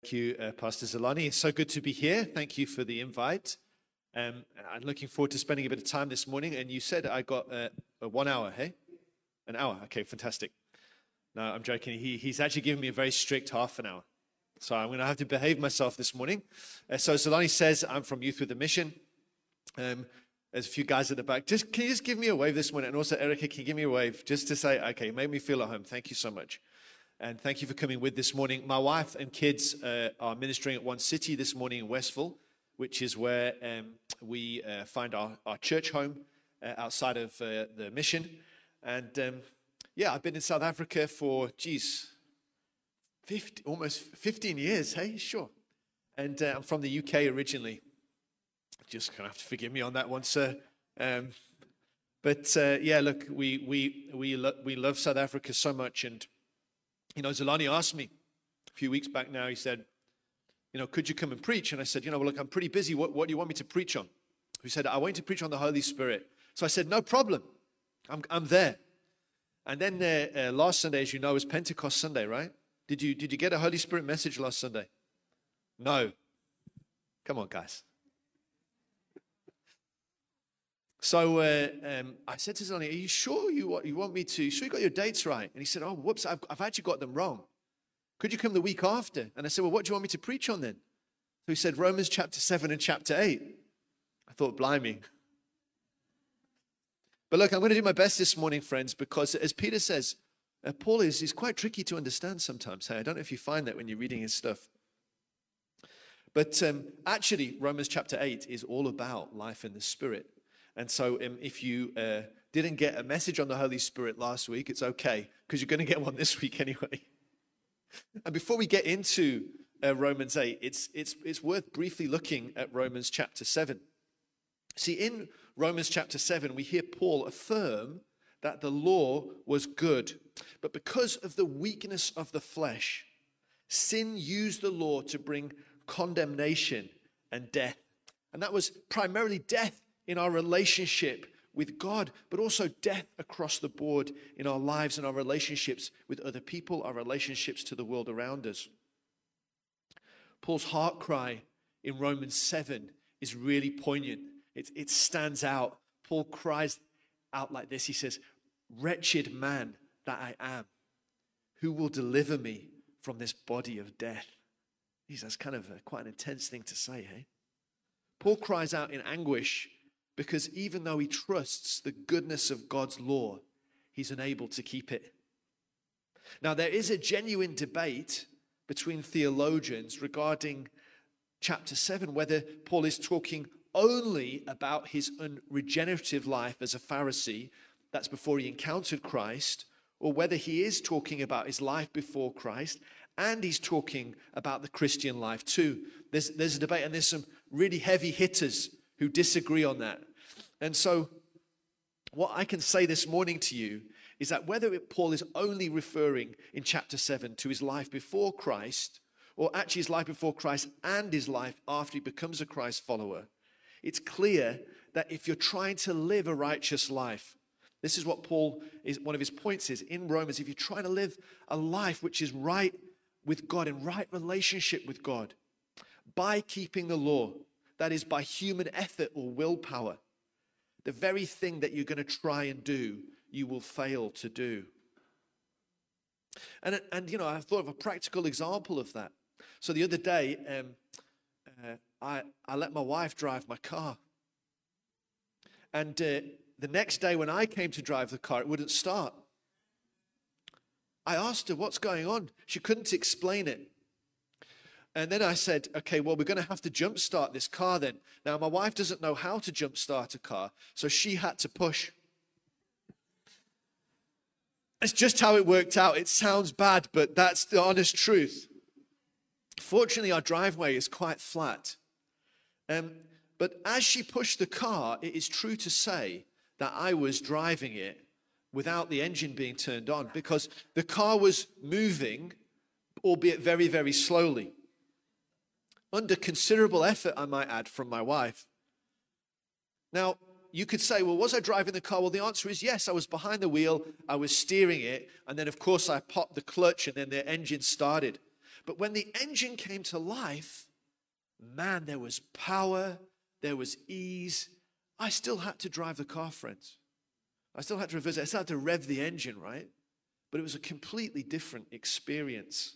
Thank you, uh, Pastor Zolani. It's so good to be here. Thank you for the invite. Um, I'm looking forward to spending a bit of time this morning. And you said I got uh, one hour, hey? An hour. Okay, fantastic. No, I'm joking. He, he's actually given me a very strict half an hour. So I'm going to have to behave myself this morning. Uh, so Zolani says I'm from Youth with a Mission. Um, there's a few guys at the back. Just can you just give me a wave this morning? And also, Erica, can you give me a wave just to say, okay, made me feel at home. Thank you so much and thank you for coming with this morning. My wife and kids uh, are ministering at One City this morning in Westville, which is where um, we uh, find our, our church home uh, outside of uh, the mission. And um, yeah, I've been in South Africa for, geez, 50, almost 15 years, hey? Sure. And uh, I'm from the UK originally. Just going to have to forgive me on that one, sir. Um, but uh, yeah, look, we, we, we, lo- we love South Africa so much. And you know, Zolani asked me a few weeks back now, he said, you know, could you come and preach? And I said, you know, well, look, I'm pretty busy. What, what do you want me to preach on? He said, I want you to preach on the Holy Spirit. So I said, no problem. I'm, I'm there. And then uh, uh, last Sunday, as you know, was Pentecost Sunday, right? Did you, did you get a Holy Spirit message last Sunday? No. Come on, guys. So uh, um, I said to Zolani, Are you sure you want, you want me to? Sure you got your dates right? And he said, Oh, whoops, I've, I've actually got them wrong. Could you come the week after? And I said, Well, what do you want me to preach on then? So he said, Romans chapter 7 and chapter 8. I thought, Blimey. But look, I'm going to do my best this morning, friends, because as Peter says, uh, Paul is he's quite tricky to understand sometimes. Hey, I don't know if you find that when you're reading his stuff. But um, actually, Romans chapter 8 is all about life in the Spirit. And so, um, if you uh, didn't get a message on the Holy Spirit last week, it's okay because you're going to get one this week anyway. and before we get into uh, Romans 8, it's, it's, it's worth briefly looking at Romans chapter 7. See, in Romans chapter 7, we hear Paul affirm that the law was good. But because of the weakness of the flesh, sin used the law to bring condemnation and death. And that was primarily death in our relationship with God, but also death across the board in our lives and our relationships with other people, our relationships to the world around us. Paul's heart cry in Romans 7 is really poignant. It, it stands out. Paul cries out like this He says, Wretched man that I am, who will deliver me from this body of death? He That's kind of a, quite an intense thing to say, hey? Paul cries out in anguish because even though he trusts the goodness of God's law, he's unable to keep it. Now, there is a genuine debate between theologians regarding chapter 7, whether Paul is talking only about his unregenerative life as a Pharisee, that's before he encountered Christ, or whether he is talking about his life before Christ and he's talking about the Christian life too. There's, there's a debate, and there's some really heavy hitters who disagree on that. And so, what I can say this morning to you is that whether Paul is only referring in chapter 7 to his life before Christ, or actually his life before Christ and his life after he becomes a Christ follower, it's clear that if you're trying to live a righteous life, this is what Paul is one of his points is in Romans. If you're trying to live a life which is right with God, in right relationship with God, by keeping the law, that is, by human effort or willpower, the very thing that you're going to try and do, you will fail to do. And, and you know, I thought of a practical example of that. So the other day, um, uh, I, I let my wife drive my car. And uh, the next day, when I came to drive the car, it wouldn't start. I asked her, What's going on? She couldn't explain it. And then I said, okay, well, we're going to have to jumpstart this car then. Now, my wife doesn't know how to jumpstart a car, so she had to push. That's just how it worked out. It sounds bad, but that's the honest truth. Fortunately, our driveway is quite flat. Um, but as she pushed the car, it is true to say that I was driving it without the engine being turned on because the car was moving, albeit very, very slowly under considerable effort, I might add, from my wife. Now, you could say, well, was I driving the car? Well, the answer is yes. I was behind the wheel, I was steering it, and then, of course, I popped the clutch, and then the engine started. But when the engine came to life, man, there was power, there was ease. I still had to drive the car, friends. I still had to reverse it. I still had to rev the engine, right? But it was a completely different experience.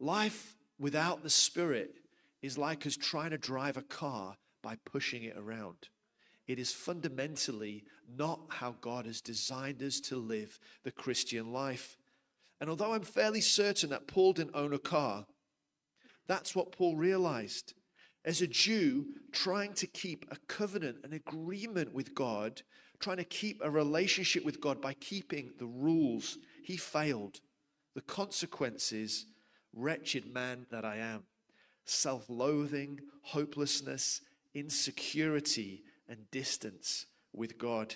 Life without the Spirit is like us trying to drive a car by pushing it around. It is fundamentally not how God has designed us to live the Christian life. And although I'm fairly certain that Paul didn't own a car, that's what Paul realized. As a Jew, trying to keep a covenant, an agreement with God, trying to keep a relationship with God by keeping the rules, he failed. The consequences, wretched man that I am. Self loathing, hopelessness, insecurity, and distance with God.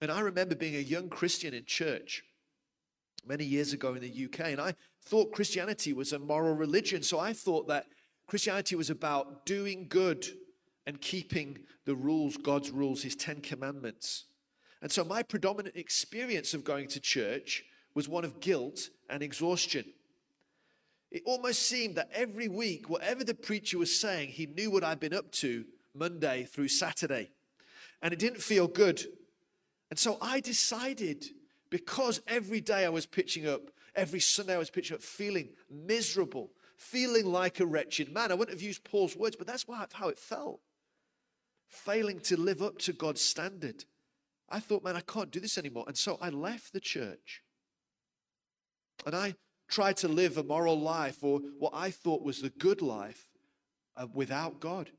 And I remember being a young Christian in church many years ago in the UK, and I thought Christianity was a moral religion. So I thought that Christianity was about doing good and keeping the rules, God's rules, His Ten Commandments. And so my predominant experience of going to church was one of guilt and exhaustion. It almost seemed that every week, whatever the preacher was saying, he knew what I'd been up to Monday through Saturday. And it didn't feel good. And so I decided, because every day I was pitching up, every Sunday I was pitching up, feeling miserable, feeling like a wretched man. I wouldn't have used Paul's words, but that's how it felt. Failing to live up to God's standard. I thought, man, I can't do this anymore. And so I left the church. And I tried to live a moral life or what I thought was the good life uh, without God.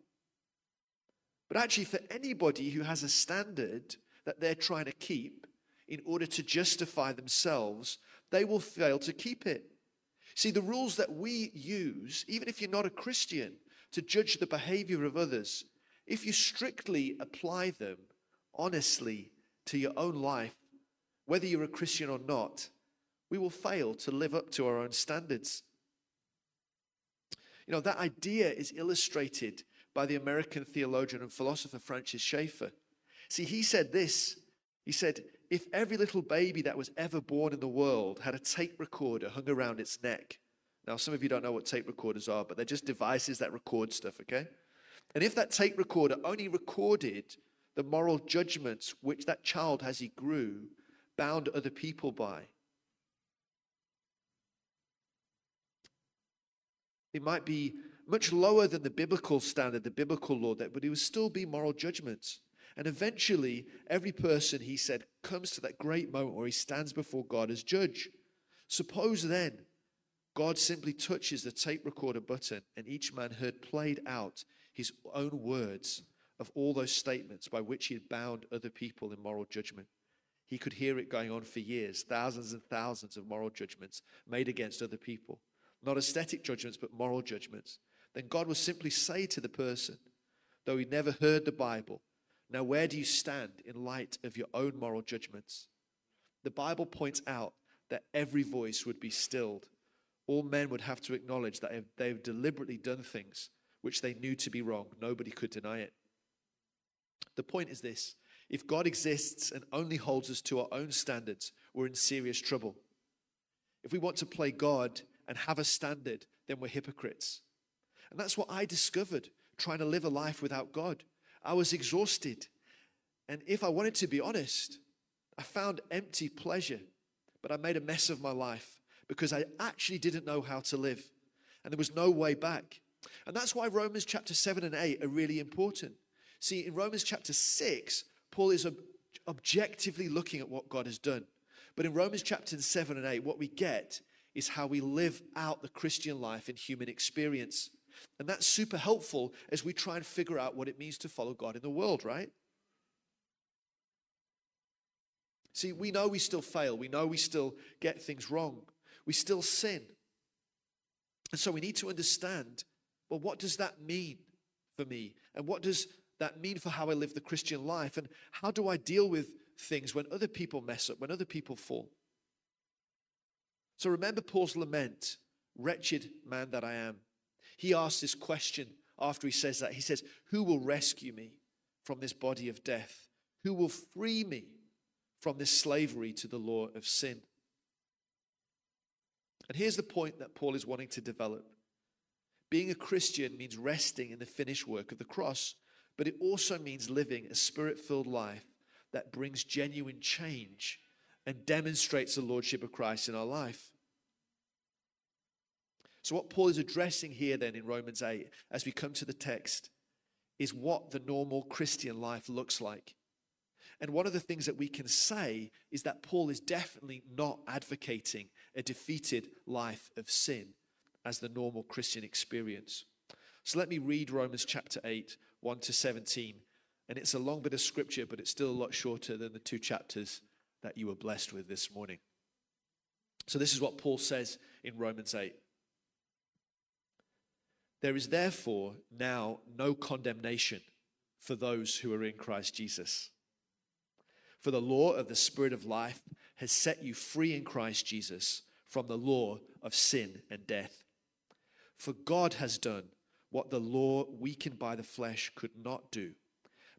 But actually, for anybody who has a standard that they're trying to keep in order to justify themselves, they will fail to keep it. See, the rules that we use, even if you're not a Christian, to judge the behavior of others, if you strictly apply them honestly to your own life, whether you're a Christian or not, we will fail to live up to our own standards. You know, that idea is illustrated by the American theologian and philosopher Francis Schaeffer. See, he said this He said, if every little baby that was ever born in the world had a tape recorder hung around its neck, now some of you don't know what tape recorders are, but they're just devices that record stuff, okay? And if that tape recorder only recorded the moral judgments which that child, as he grew, bound other people by, it might be much lower than the biblical standard, the biblical law, that, but it would still be moral judgments. And eventually, every person, he said, comes to that great moment where he stands before God as judge. Suppose then God simply touches the tape recorder button and each man heard played out his own words of all those statements by which he had bound other people in moral judgment. He could hear it going on for years, thousands and thousands of moral judgments made against other people. Not aesthetic judgments, but moral judgments then God will simply say to the person, though he never heard the Bible, Now, where do you stand in light of your own moral judgments? The Bible points out that every voice would be stilled. All men would have to acknowledge that if they've deliberately done things which they knew to be wrong, nobody could deny it. The point is this if God exists and only holds us to our own standards, we're in serious trouble. If we want to play God and have a standard, then we're hypocrites. And that's what I discovered trying to live a life without God. I was exhausted. And if I wanted to be honest, I found empty pleasure, but I made a mess of my life because I actually didn't know how to live. And there was no way back. And that's why Romans chapter 7 and 8 are really important. See, in Romans chapter 6, Paul is ob- objectively looking at what God has done. But in Romans chapter 7 and 8, what we get is how we live out the Christian life in human experience. And that's super helpful as we try and figure out what it means to follow God in the world, right? See, we know we still fail. We know we still get things wrong. We still sin. And so we need to understand well, what does that mean for me? And what does that mean for how I live the Christian life? And how do I deal with things when other people mess up, when other people fall? So remember Paul's lament Wretched man that I am. He asks this question after he says that. He says, Who will rescue me from this body of death? Who will free me from this slavery to the law of sin? And here's the point that Paul is wanting to develop being a Christian means resting in the finished work of the cross, but it also means living a spirit filled life that brings genuine change and demonstrates the Lordship of Christ in our life. So, what Paul is addressing here then in Romans 8, as we come to the text, is what the normal Christian life looks like. And one of the things that we can say is that Paul is definitely not advocating a defeated life of sin as the normal Christian experience. So let me read Romans chapter 8, 1 to 17. And it's a long bit of scripture, but it's still a lot shorter than the two chapters that you were blessed with this morning. So this is what Paul says in Romans 8. There is therefore now no condemnation for those who are in Christ Jesus. For the law of the Spirit of life has set you free in Christ Jesus from the law of sin and death. For God has done what the law, weakened by the flesh, could not do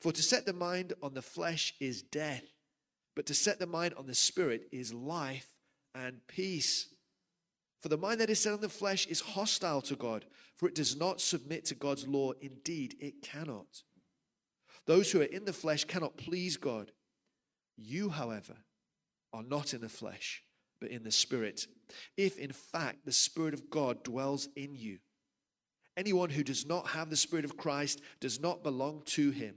For to set the mind on the flesh is death, but to set the mind on the Spirit is life and peace. For the mind that is set on the flesh is hostile to God, for it does not submit to God's law. Indeed, it cannot. Those who are in the flesh cannot please God. You, however, are not in the flesh, but in the Spirit. If, in fact, the Spirit of God dwells in you, anyone who does not have the Spirit of Christ does not belong to him.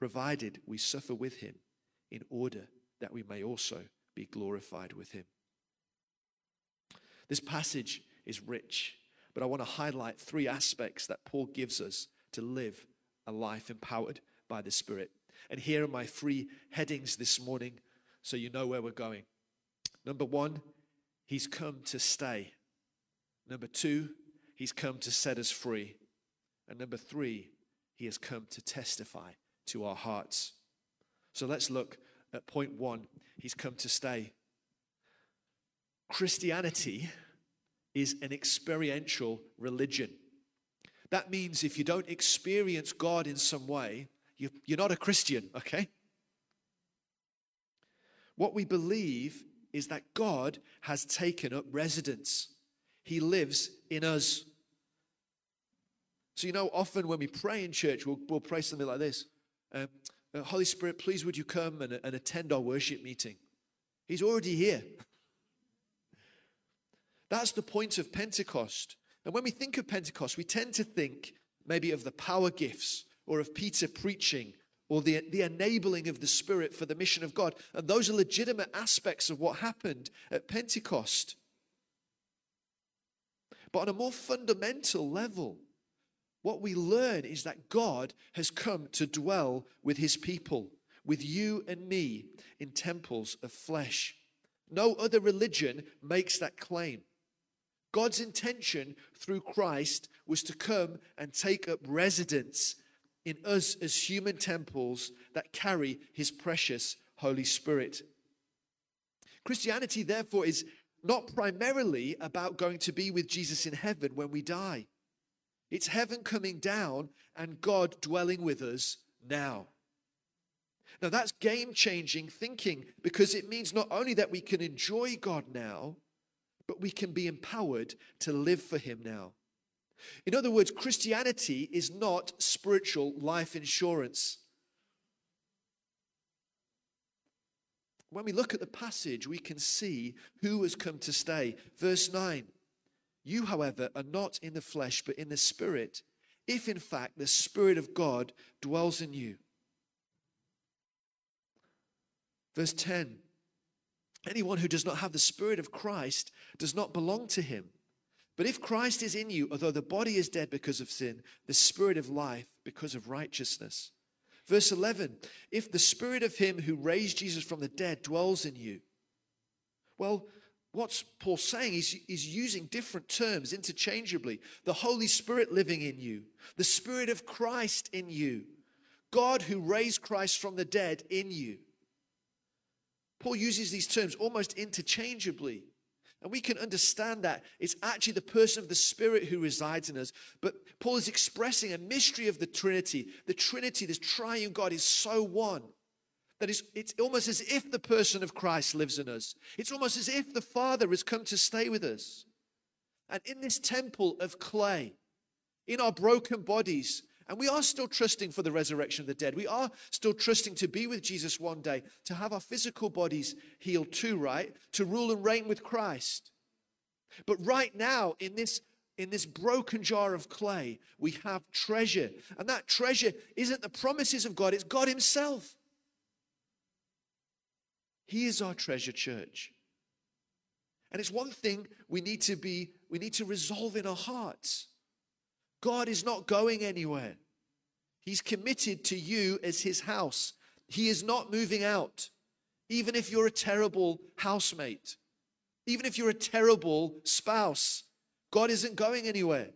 provided we suffer with Him in order that we may also be glorified with Him. This passage is rich, but I want to highlight three aspects that Paul gives us to live a life empowered by the Spirit. And here are my three headings this morning so you know where we're going. Number one, He's come to stay. Number two, He's come to set us free. And number three, He has come to testify to our hearts. So let's look at point one He's come to stay. Christianity is an experiential religion. That means if you don't experience God in some way, you, you're not a Christian, okay? What we believe is that God has taken up residence, He lives in us. So, you know, often when we pray in church, we'll, we'll pray something like this um, uh, Holy Spirit, please would you come and, and attend our worship meeting? He's already here. That's the point of Pentecost. And when we think of Pentecost, we tend to think maybe of the power gifts or of Peter preaching or the, the enabling of the Spirit for the mission of God. And those are legitimate aspects of what happened at Pentecost. But on a more fundamental level, what we learn is that God has come to dwell with his people, with you and me, in temples of flesh. No other religion makes that claim. God's intention through Christ was to come and take up residence in us as human temples that carry his precious Holy Spirit. Christianity, therefore, is not primarily about going to be with Jesus in heaven when we die. It's heaven coming down and God dwelling with us now. Now, that's game changing thinking because it means not only that we can enjoy God now, but we can be empowered to live for Him now. In other words, Christianity is not spiritual life insurance. When we look at the passage, we can see who has come to stay. Verse 9 You, however, are not in the flesh, but in the Spirit, if in fact the Spirit of God dwells in you. Verse 10 Anyone who does not have the Spirit of Christ does not belong to him. But if Christ is in you, although the body is dead because of sin, the Spirit of life because of righteousness. Verse 11 If the Spirit of him who raised Jesus from the dead dwells in you, well, what's Paul saying? He's, he's using different terms interchangeably. The Holy Spirit living in you, the Spirit of Christ in you, God who raised Christ from the dead in you. Paul uses these terms almost interchangeably. And we can understand that it's actually the person of the Spirit who resides in us. But Paul is expressing a mystery of the Trinity. The Trinity, this triune God, is so one that it's, it's almost as if the person of Christ lives in us. It's almost as if the Father has come to stay with us. And in this temple of clay, in our broken bodies, and we are still trusting for the resurrection of the dead. We are still trusting to be with Jesus one day, to have our physical bodies healed too, right? To rule and reign with Christ. But right now, in this in this broken jar of clay, we have treasure. And that treasure isn't the promises of God, it's God Himself. He is our treasure, church. And it's one thing we need to be, we need to resolve in our hearts. God is not going anywhere. He's committed to you as his house. He is not moving out. Even if you're a terrible housemate, even if you're a terrible spouse, God isn't going anywhere.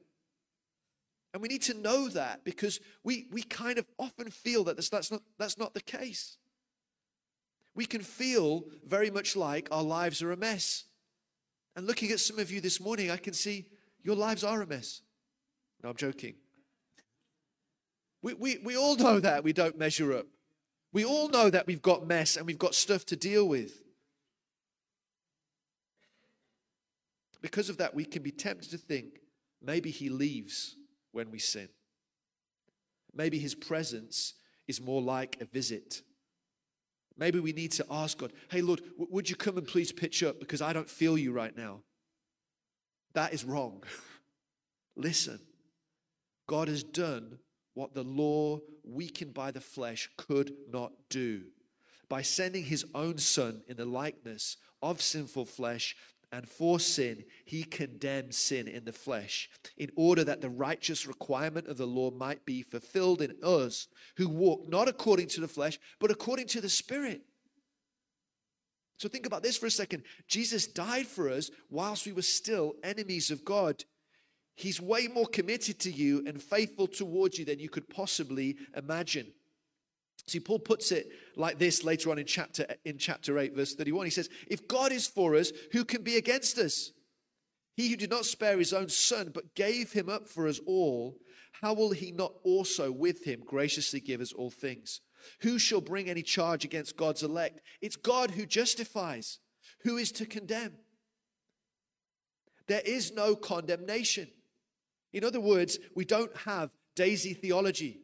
And we need to know that because we, we kind of often feel that that's, not, that's not the case. We can feel very much like our lives are a mess. And looking at some of you this morning, I can see your lives are a mess. No, I'm joking. We, we, we all know that we don't measure up. We all know that we've got mess and we've got stuff to deal with. Because of that, we can be tempted to think maybe he leaves when we sin. Maybe his presence is more like a visit. Maybe we need to ask God, hey, Lord, w- would you come and please pitch up because I don't feel you right now? That is wrong. Listen. God has done what the law, weakened by the flesh, could not do by sending his own son in the likeness of sinful flesh. And for sin, he condemned sin in the flesh, in order that the righteous requirement of the law might be fulfilled in us who walk not according to the flesh, but according to the Spirit. So think about this for a second. Jesus died for us whilst we were still enemies of God. He's way more committed to you and faithful towards you than you could possibly imagine. See, Paul puts it like this later on in chapter, in chapter 8, verse 31. He says, If God is for us, who can be against us? He who did not spare his own son, but gave him up for us all, how will he not also with him graciously give us all things? Who shall bring any charge against God's elect? It's God who justifies. Who is to condemn? There is no condemnation. In other words, we don't have daisy theology.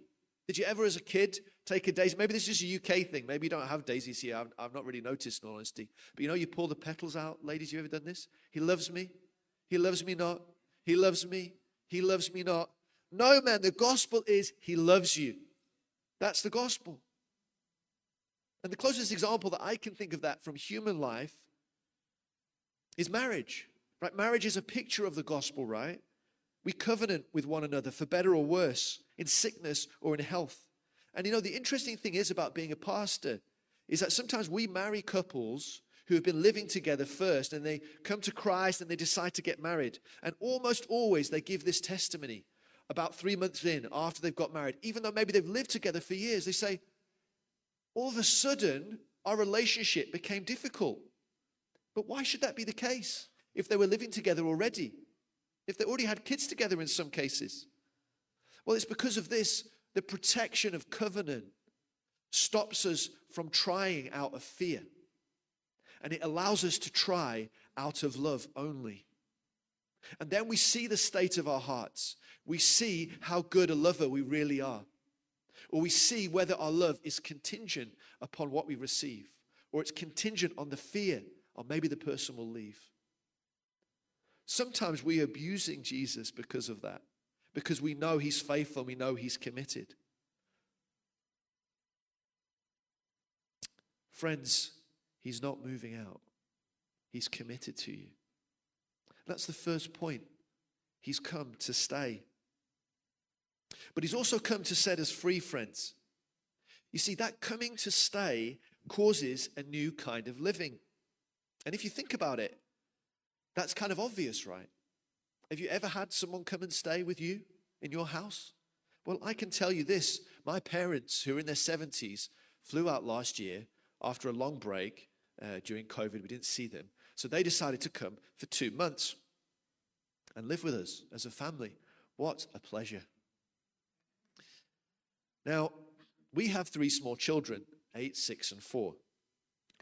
Did you ever, as a kid, take a daisy? Maybe this is a UK thing. Maybe you don't have daisies here. I've, I've not really noticed, in honesty. But you know, you pull the petals out. Ladies, you ever done this? He loves me. He loves me not. He loves me. He loves me not. No, man, the gospel is He loves you. That's the gospel. And the closest example that I can think of that from human life is marriage. Right? Marriage is a picture of the gospel, right? We covenant with one another for better or worse, in sickness or in health. And you know, the interesting thing is about being a pastor is that sometimes we marry couples who have been living together first and they come to Christ and they decide to get married. And almost always they give this testimony about three months in after they've got married, even though maybe they've lived together for years. They say, all of a sudden, our relationship became difficult. But why should that be the case if they were living together already? If they already had kids together in some cases. Well, it's because of this the protection of covenant stops us from trying out of fear. And it allows us to try out of love only. And then we see the state of our hearts. We see how good a lover we really are. Or we see whether our love is contingent upon what we receive, or it's contingent on the fear, or maybe the person will leave. Sometimes we are abusing Jesus because of that, because we know he's faithful, we know he's committed. Friends, he's not moving out, he's committed to you. That's the first point. He's come to stay. But he's also come to set us free, friends. You see, that coming to stay causes a new kind of living. And if you think about it, that's kind of obvious, right? Have you ever had someone come and stay with you in your house? Well, I can tell you this my parents, who are in their 70s, flew out last year after a long break uh, during COVID. We didn't see them. So they decided to come for two months and live with us as a family. What a pleasure. Now, we have three small children eight, six, and four,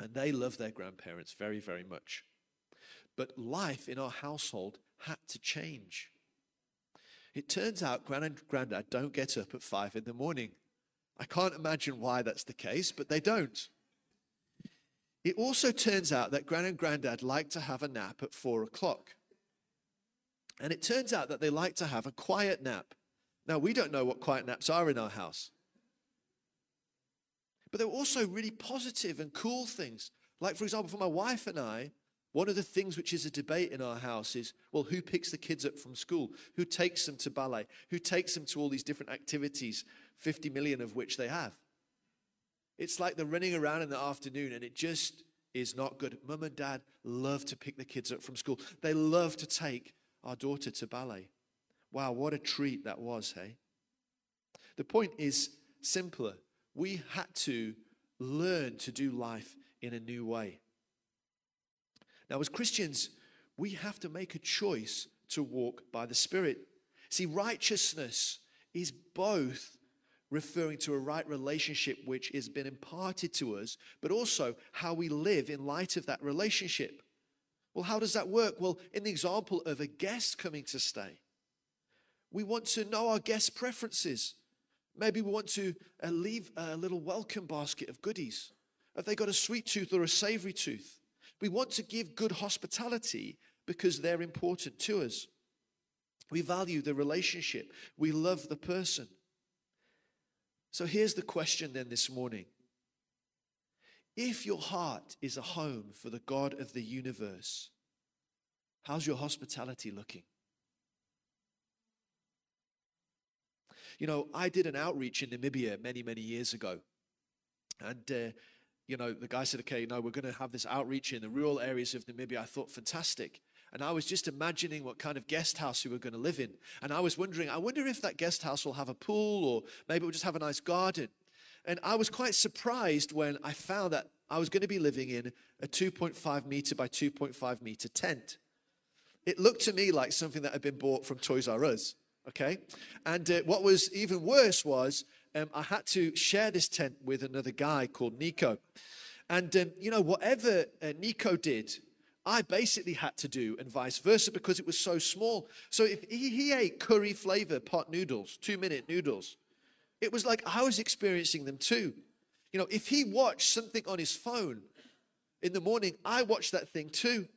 and they love their grandparents very, very much. But life in our household had to change. It turns out Gran and Granddad don't get up at five in the morning. I can't imagine why that's the case, but they don't. It also turns out that Gran and Granddad like to have a nap at four o'clock. And it turns out that they like to have a quiet nap. Now, we don't know what quiet naps are in our house. But there are also really positive and cool things. Like, for example, for my wife and I, one of the things which is a debate in our house is well, who picks the kids up from school? Who takes them to ballet? Who takes them to all these different activities, 50 million of which they have? It's like they're running around in the afternoon and it just is not good. Mum and dad love to pick the kids up from school, they love to take our daughter to ballet. Wow, what a treat that was, hey? The point is simpler. We had to learn to do life in a new way. Now, as Christians, we have to make a choice to walk by the Spirit. See, righteousness is both referring to a right relationship which has been imparted to us, but also how we live in light of that relationship. Well, how does that work? Well, in the example of a guest coming to stay, we want to know our guest preferences. Maybe we want to uh, leave a little welcome basket of goodies. Have they got a sweet tooth or a savory tooth? We want to give good hospitality because they're important to us. We value the relationship, we love the person. So here's the question then this morning if your heart is a home for the God of the universe, how's your hospitality looking? You know, I did an outreach in Namibia many, many years ago. And, uh, you know, the guy said, okay, no, we're going to have this outreach in the rural areas of Namibia. I thought, fantastic. And I was just imagining what kind of guest house we were going to live in. And I was wondering, I wonder if that guest house will have a pool or maybe it will just have a nice garden. And I was quite surprised when I found that I was going to be living in a 2.5 meter by 2.5 meter tent. It looked to me like something that had been bought from Toys R Us, okay? And uh, what was even worse was um, I had to share this tent with another guy called Nico. And, um, you know, whatever uh, Nico did, I basically had to do, and vice versa, because it was so small. So if he, he ate curry flavor pot noodles, two minute noodles, it was like I was experiencing them too. You know, if he watched something on his phone in the morning, I watched that thing too.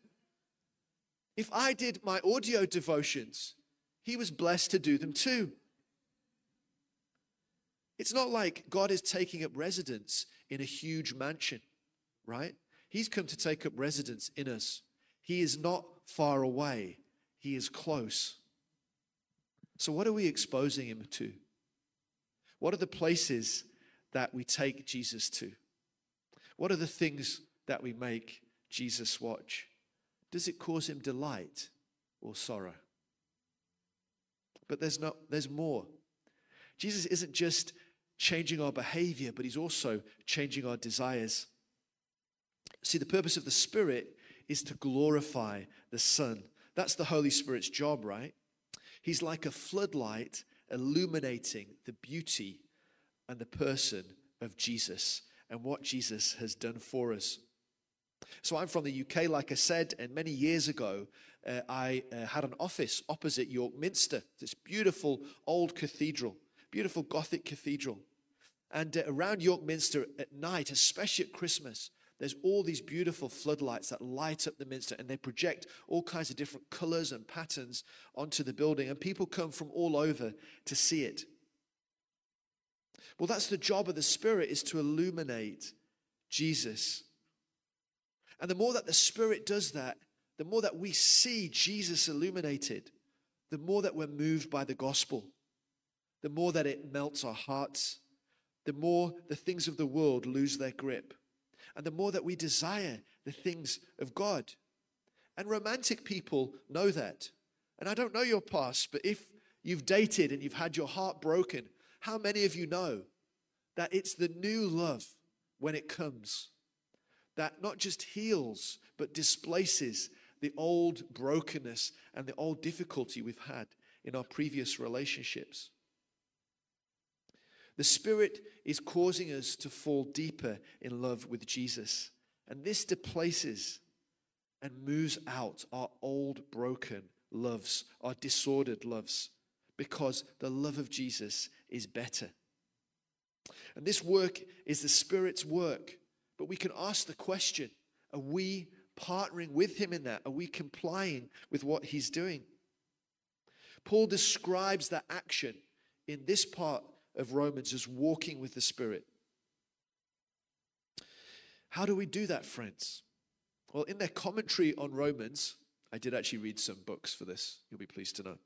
If I did my audio devotions, he was blessed to do them too. It's not like God is taking up residence in a huge mansion, right? He's come to take up residence in us. He is not far away, He is close. So, what are we exposing Him to? What are the places that we take Jesus to? What are the things that we make Jesus watch? Does it cause him delight or sorrow? But there's not there's more. Jesus isn't just changing our behavior, but he's also changing our desires. See, the purpose of the Spirit is to glorify the Son. That's the Holy Spirit's job, right? He's like a floodlight illuminating the beauty and the person of Jesus and what Jesus has done for us. So I'm from the UK, like I said, and many years ago, uh, I uh, had an office opposite York Minster, this beautiful old cathedral, beautiful Gothic cathedral. And uh, around York Minster at night, especially at Christmas, there's all these beautiful floodlights that light up the minster and they project all kinds of different colors and patterns onto the building. And people come from all over to see it. Well, that's the job of the Spirit is to illuminate Jesus. And the more that the Spirit does that, the more that we see Jesus illuminated, the more that we're moved by the gospel, the more that it melts our hearts, the more the things of the world lose their grip, and the more that we desire the things of God. And romantic people know that. And I don't know your past, but if you've dated and you've had your heart broken, how many of you know that it's the new love when it comes that not just heals, but displaces the old brokenness and the old difficulty we've had in our previous relationships? The Spirit is causing us to fall deeper in love with Jesus. And this displaces and moves out our old broken loves, our disordered loves, because the love of Jesus is better. And this work is the Spirit's work. But we can ask the question are we partnering with Him in that? Are we complying with what He's doing? Paul describes that action in this part of Romans as walking with the Spirit. How do we do that, friends? Well, in their commentary on Romans, I did actually read some books for this, you'll be pleased to know.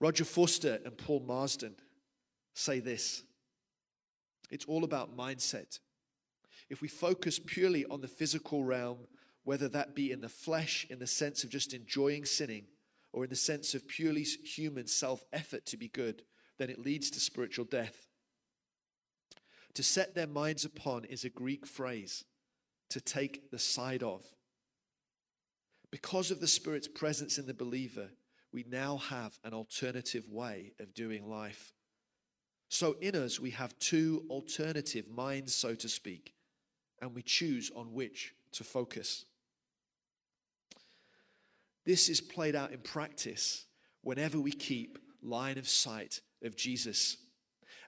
Roger Forster and Paul Marston say this it's all about mindset. If we focus purely on the physical realm, whether that be in the flesh, in the sense of just enjoying sinning, or in the sense of purely human self effort to be good, then it leads to spiritual death. To set their minds upon is a Greek phrase, to take the side of. Because of the Spirit's presence in the believer, we now have an alternative way of doing life. So in us, we have two alternative minds, so to speak, and we choose on which to focus. This is played out in practice whenever we keep line of sight of Jesus.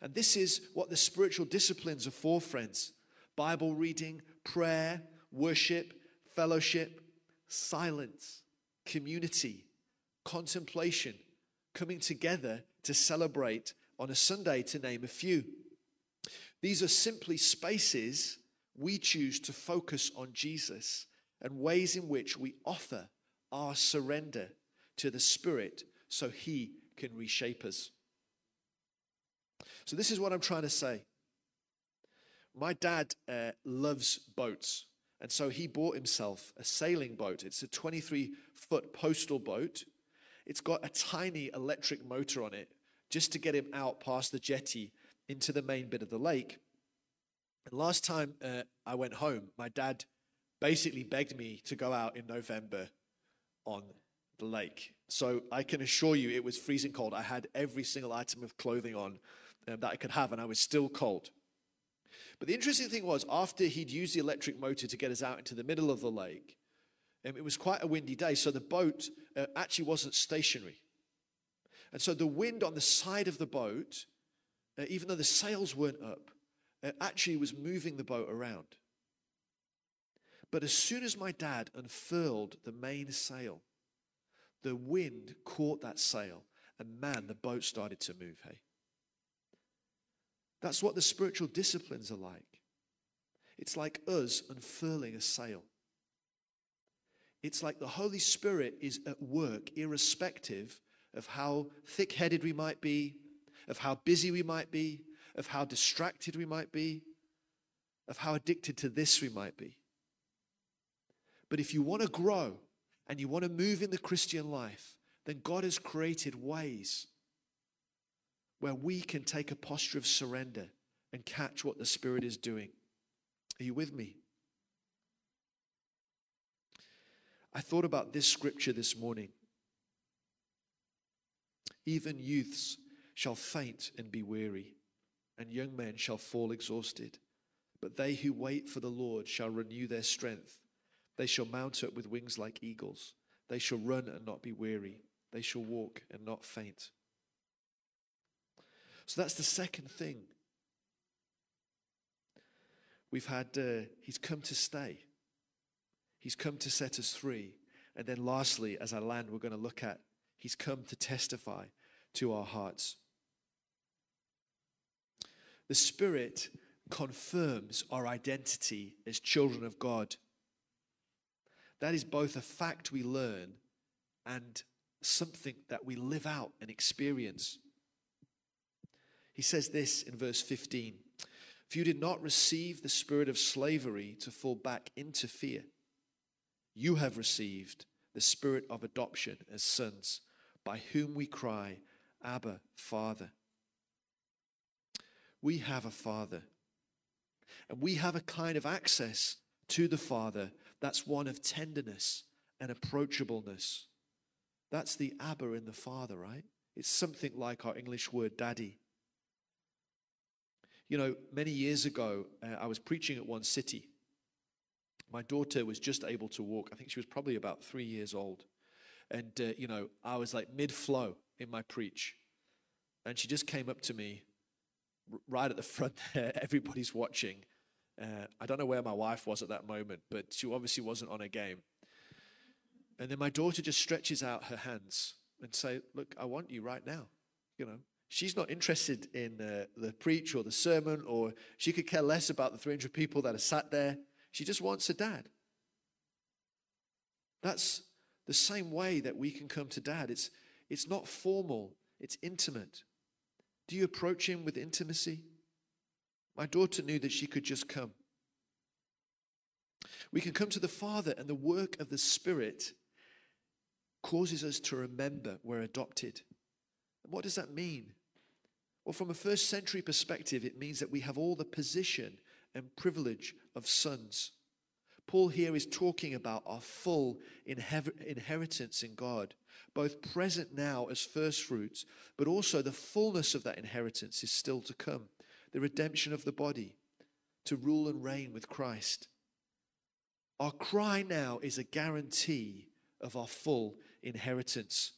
And this is what the spiritual disciplines are for, friends Bible reading, prayer, worship, fellowship, silence, community, contemplation, coming together to celebrate on a Sunday, to name a few. These are simply spaces we choose to focus on Jesus and ways in which we offer our surrender to the Spirit so He can reshape us. So, this is what I'm trying to say. My dad uh, loves boats, and so he bought himself a sailing boat. It's a 23 foot postal boat. It's got a tiny electric motor on it just to get him out past the jetty into the main bit of the lake. And last time uh, I went home, my dad basically begged me to go out in November on the lake. So I can assure you it was freezing cold. I had every single item of clothing on um, that I could have, and I was still cold. But the interesting thing was, after he'd used the electric motor to get us out into the middle of the lake, um, it was quite a windy day, so the boat uh, actually wasn't stationary. And so the wind on the side of the boat, uh, even though the sails weren't up, uh, actually was moving the boat around. But as soon as my dad unfurled the main sail, the wind caught that sail, and man, the boat started to move, hey? That's what the spiritual disciplines are like. It's like us unfurling a sail. It's like the Holy Spirit is at work, irrespective of how thick headed we might be, of how busy we might be, of how distracted we might be, of how addicted to this we might be. But if you want to grow and you want to move in the Christian life, then God has created ways where we can take a posture of surrender and catch what the Spirit is doing. Are you with me? I thought about this scripture this morning. Even youths shall faint and be weary, and young men shall fall exhausted. But they who wait for the Lord shall renew their strength. They shall mount up with wings like eagles. They shall run and not be weary. They shall walk and not faint. So that's the second thing. We've had, uh, He's come to stay, He's come to set us free. And then lastly, as I land, we're going to look at He's come to testify to our hearts. The Spirit confirms our identity as children of God. That is both a fact we learn and something that we live out and experience. He says this in verse 15 For you did not receive the spirit of slavery to fall back into fear, you have received the spirit of adoption as sons, by whom we cry, Abba, Father. We have a Father, and we have a kind of access to the Father that's one of tenderness and approachableness. That's the Abba in the Father, right? It's something like our English word daddy. You know, many years ago, uh, I was preaching at one city. My daughter was just able to walk. I think she was probably about three years old. And, uh, you know, I was like mid flow in my preach. And she just came up to me r- right at the front there. Everybody's watching. Uh, I don't know where my wife was at that moment, but she obviously wasn't on a game. And then my daughter just stretches out her hands and say, "Look, I want you right now." You know, she's not interested in uh, the preach or the sermon, or she could care less about the 300 people that are sat there. She just wants a dad. That's the same way that we can come to dad. It's, it's not formal, it's intimate. Do you approach him with intimacy? My daughter knew that she could just come. We can come to the Father, and the work of the Spirit causes us to remember we're adopted. What does that mean? Well, from a first century perspective, it means that we have all the position and privilege of sons. Paul here is talking about our full inheritance in God, both present now as first fruits, but also the fullness of that inheritance is still to come the redemption of the body, to rule and reign with Christ. Our cry now is a guarantee of our full inheritance.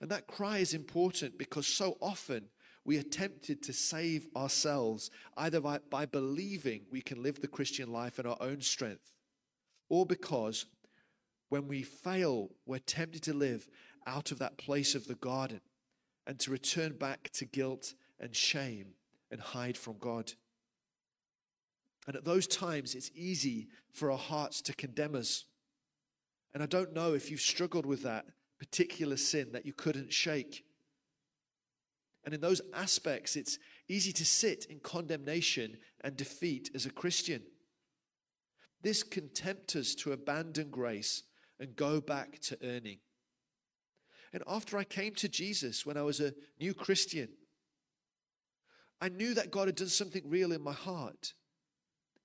And that cry is important because so often we are tempted to save ourselves either by, by believing we can live the Christian life in our own strength or because when we fail, we're tempted to live out of that place of the garden and to return back to guilt and shame and hide from God. And at those times, it's easy for our hearts to condemn us. And I don't know if you've struggled with that particular sin that you couldn't shake. And in those aspects, it's easy to sit in condemnation and defeat as a Christian. This can tempt us to abandon grace and go back to earning. And after I came to Jesus when I was a new Christian, I knew that God had done something real in my heart,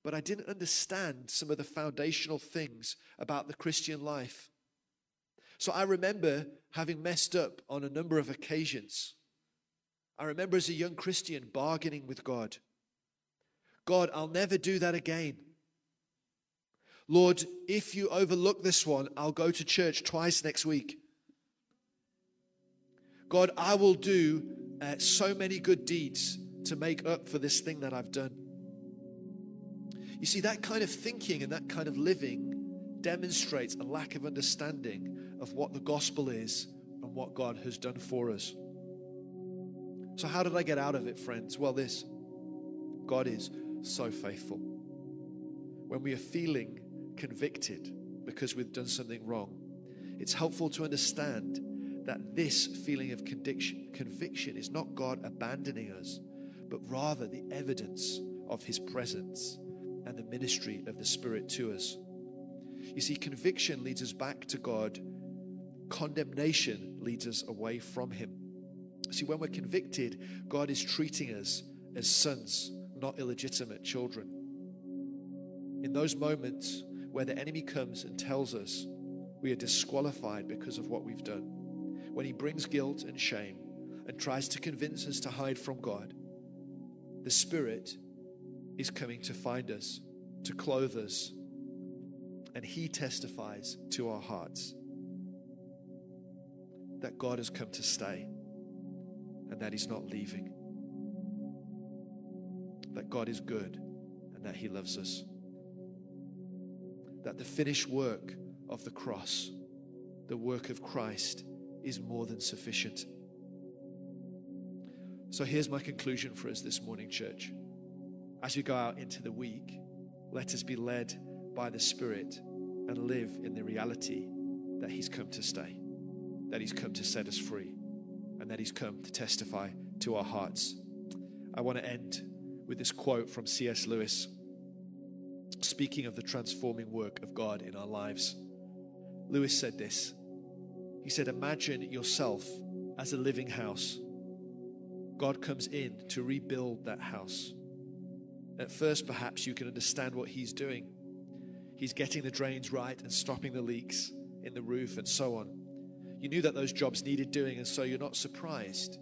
but I didn't understand some of the foundational things about the Christian life. So I remember having messed up on a number of occasions. I remember as a young Christian bargaining with God God, I'll never do that again. Lord, if you overlook this one, I'll go to church twice next week. God, I will do uh, so many good deeds to make up for this thing that I've done. You see, that kind of thinking and that kind of living demonstrates a lack of understanding of what the gospel is and what God has done for us. So, how did I get out of it, friends? Well, this God is so faithful. When we are feeling convicted because we've done something wrong, it's helpful to understand that this feeling of conviction, conviction is not God abandoning us, but rather the evidence of his presence and the ministry of the Spirit to us. You see, conviction leads us back to God, condemnation leads us away from him. See, when we're convicted, God is treating us as sons, not illegitimate children. In those moments where the enemy comes and tells us we are disqualified because of what we've done, when he brings guilt and shame, and tries to convince us to hide from God, the Spirit is coming to find us, to clothe us, and He testifies to our hearts that God has come to stay and that He's not leaving, that God is good and that He loves us, that the finished work of the cross, the work of Christ, is more than sufficient. So here's my conclusion for us this morning, church. As we go out into the week, let us be led by the Spirit and live in the reality that He's come to stay, that He's come to set us free, and that He's come to testify to our hearts. I want to end with this quote from C.S. Lewis, speaking of the transforming work of God in our lives. Lewis said this He said, Imagine yourself as a living house God comes in to rebuild that house. At first, perhaps you can understand what He's doing. He's getting the drains right and stopping the leaks in the roof and so on. You knew that those jobs needed doing, and so you're not surprised.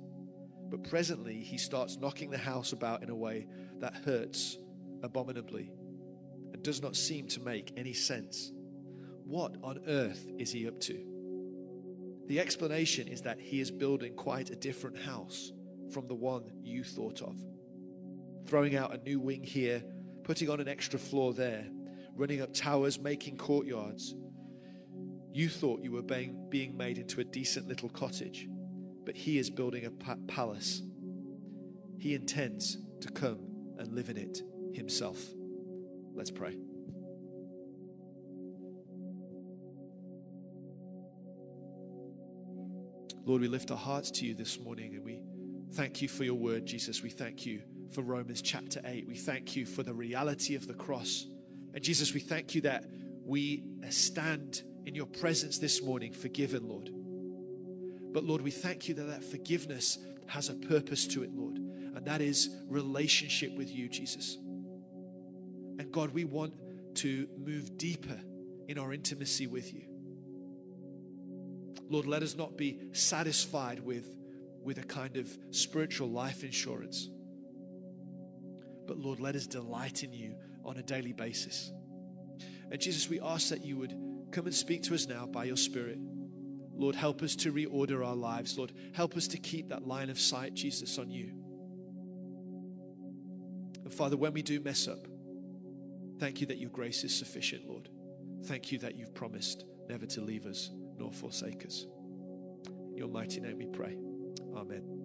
But presently, He starts knocking the house about in a way that hurts abominably and does not seem to make any sense. What on earth is He up to? The explanation is that He is building quite a different house from the one you thought of. Throwing out a new wing here, putting on an extra floor there, running up towers, making courtyards. You thought you were being, being made into a decent little cottage, but he is building a pa- palace. He intends to come and live in it himself. Let's pray. Lord, we lift our hearts to you this morning and we Thank you for your word, Jesus. We thank you for Romans chapter 8. We thank you for the reality of the cross. And Jesus, we thank you that we stand in your presence this morning forgiven, Lord. But Lord, we thank you that that forgiveness has a purpose to it, Lord, and that is relationship with you, Jesus. And God, we want to move deeper in our intimacy with you. Lord, let us not be satisfied with with a kind of spiritual life insurance. But Lord, let us delight in you on a daily basis. And Jesus, we ask that you would come and speak to us now by your Spirit. Lord, help us to reorder our lives. Lord, help us to keep that line of sight, Jesus, on you. And Father, when we do mess up, thank you that your grace is sufficient, Lord. Thank you that you've promised never to leave us nor forsake us. In your mighty name we pray. Amen.